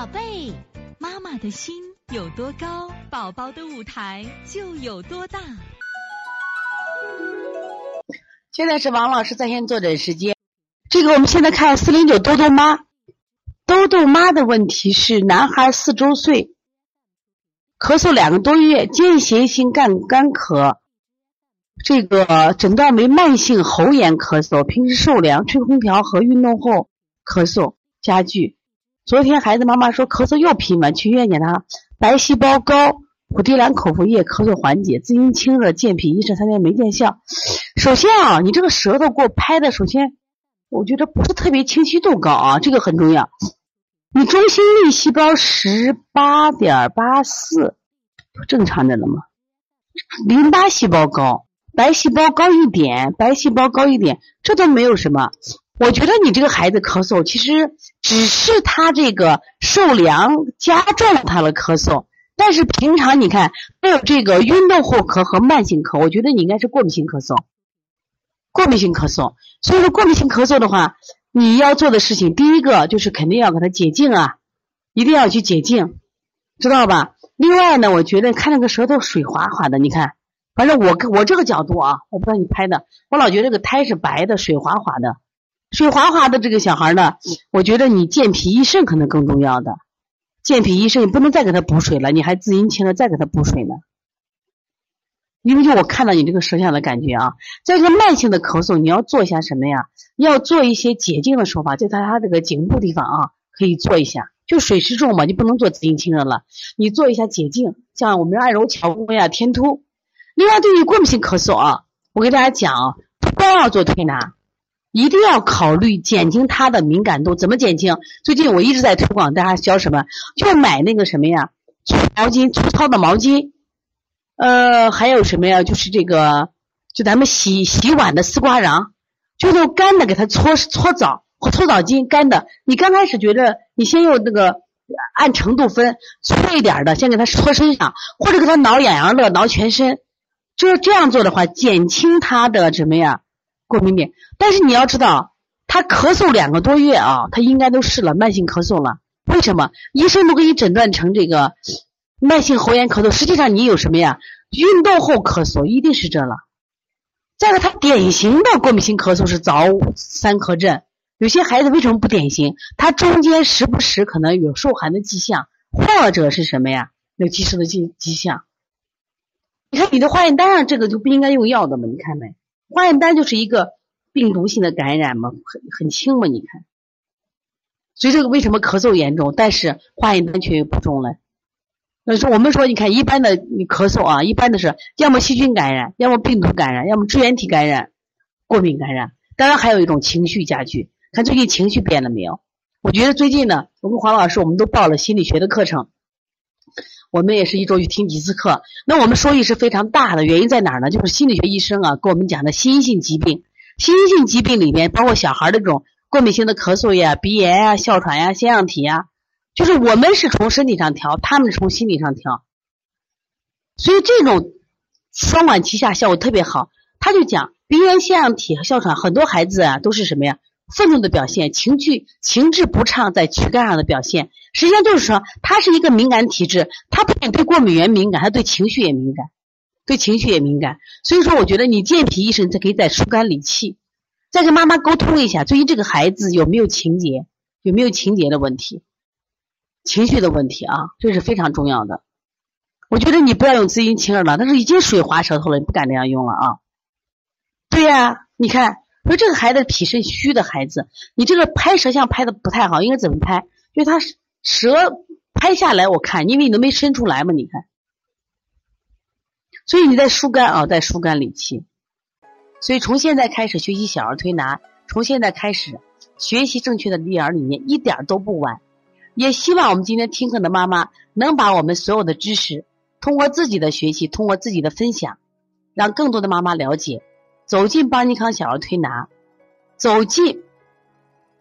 宝贝，妈妈的心有多高，宝宝的舞台就有多大。现在是王老师在线坐诊时间。这个我们现在看四零九豆豆妈，豆豆妈的问题是男孩四周岁，咳嗽两个多月，间歇性干干咳，这个诊断为慢性喉炎咳嗽，平时受凉、吹空调和运动后咳嗽加剧。昨天孩子妈妈说咳嗽又频繁，去医院检查白细胞高，普地蓝口服液咳嗽缓解，滋阴清热健脾，医生三天没见效。首先啊，你这个舌头给我拍的，首先我觉得不是特别清晰度高啊，这个很重要。你中心粒细胞十八点八四，不正常着呢吗？淋巴细胞高，白细胞高一点，白细胞高一点，这都没有什么。我觉得你这个孩子咳嗽，其实只是他这个受凉加重了他的咳嗽，但是平常你看没有这个运动后咳和慢性咳，我觉得你应该是过敏性咳嗽。过敏性咳嗽，所以说过敏性咳嗽的话，你要做的事情，第一个就是肯定要给他解痉啊，一定要去解痉，知道吧？另外呢，我觉得看那个舌头水滑滑的，你看，反正我我这个角度啊，我不知道你拍的，我老觉得这个苔是白的，水滑滑的。水滑滑的这个小孩呢，我觉得你健脾益肾可能更重要的，健脾益肾，你不能再给他补水了，你还滋阴清热再给他补水呢。因为就我看到你这个舌象的感觉啊，在这个慢性的咳嗽，你要做一下什么呀？要做一些解痉的手法，就在他这个颈部地方啊，可以做一下。就水湿重嘛，你不能做滋阴清热了，你做一下解痉，像我们按揉巧宫呀、天突。另外，对于过敏性咳嗽啊，我给大家讲啊，不光要做推拿。一定要考虑减轻它的敏感度，怎么减轻？最近我一直在推广，大家教什么？就买那个什么呀，粗毛巾，粗糙的毛巾。呃，还有什么呀？就是这个，就咱们洗洗碗的丝瓜瓤，就用干的给它搓搓澡，搓澡巾干的。你刚开始觉得，你先用那个按程度分，粗一点的先给它搓身上，或者给它挠痒痒乐，挠全身。就是这样做的话，减轻它的什么呀？过敏点，但是你要知道，他咳嗽两个多月啊，他应该都是了慢性咳嗽了。为什么？医生都给你诊断成这个慢性喉炎咳嗽，实际上你有什么呀？运动后咳嗽一定是这了。再个，他典型的过敏性咳嗽是早三咳症。有些孩子为什么不典型？他中间时不时可能有受寒的迹象，或者是什么呀？有积食的迹迹象。你看你的化验单上这个就不应该用药的嘛？你看没？化验单就是一个病毒性的感染嘛，很很轻嘛，你看，所以这个为什么咳嗽严重，但是化验单却又不重呢？那说我们说，你看一般的你咳嗽啊，一般的是要么细菌感染，要么病毒感染，要么支原体感染，过敏感染。当然还有一种情绪加剧，看最近情绪变了没有？我觉得最近呢，我跟黄老师我们都报了心理学的课程。我们也是一周去听几次课，那我们收益是非常大的。原因在哪儿呢？就是心理学医生啊，给我们讲的心因性疾病，心因性疾病里面包括小孩的这种过敏性的咳嗽呀、鼻炎呀、哮喘呀、腺样体呀，就是我们是从身体上调，他们是从心理上调，所以这种双管齐下效果特别好。他就讲鼻炎、腺样体和哮喘，很多孩子啊都是什么呀？愤怒的表现，情绪情志不畅在躯干上的表现，实际上就是说，他是一个敏感体质，他不仅对过敏原敏感，他对情绪也敏感，对情绪也敏感。所以说，我觉得你健脾益肾，再可以在疏肝理气，再跟妈妈沟通一下，最近这个孩子有没有情节，有没有情节的问题，情绪的问题啊，这是非常重要的。我觉得你不要用滋阴清热了，他是已经水滑舌头了，你不敢那样用了啊。对呀，你看。说这个孩子脾肾虚的孩子，你这个拍舌象拍的不太好，应该怎么拍？就他舌拍下来，我看，因为你都没伸出来嘛，你看。所以你在疏肝啊，在疏肝理气。所以从现在开始学习小儿推拿，从现在开始学习正确的育儿理念，一点都不晚。也希望我们今天听课的妈妈能把我们所有的知识，通过自己的学习，通过自己的分享，让更多的妈妈了解。走进邦尼康小儿推拿，走进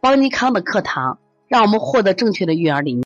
邦尼康的课堂，让我们获得正确的育儿理念。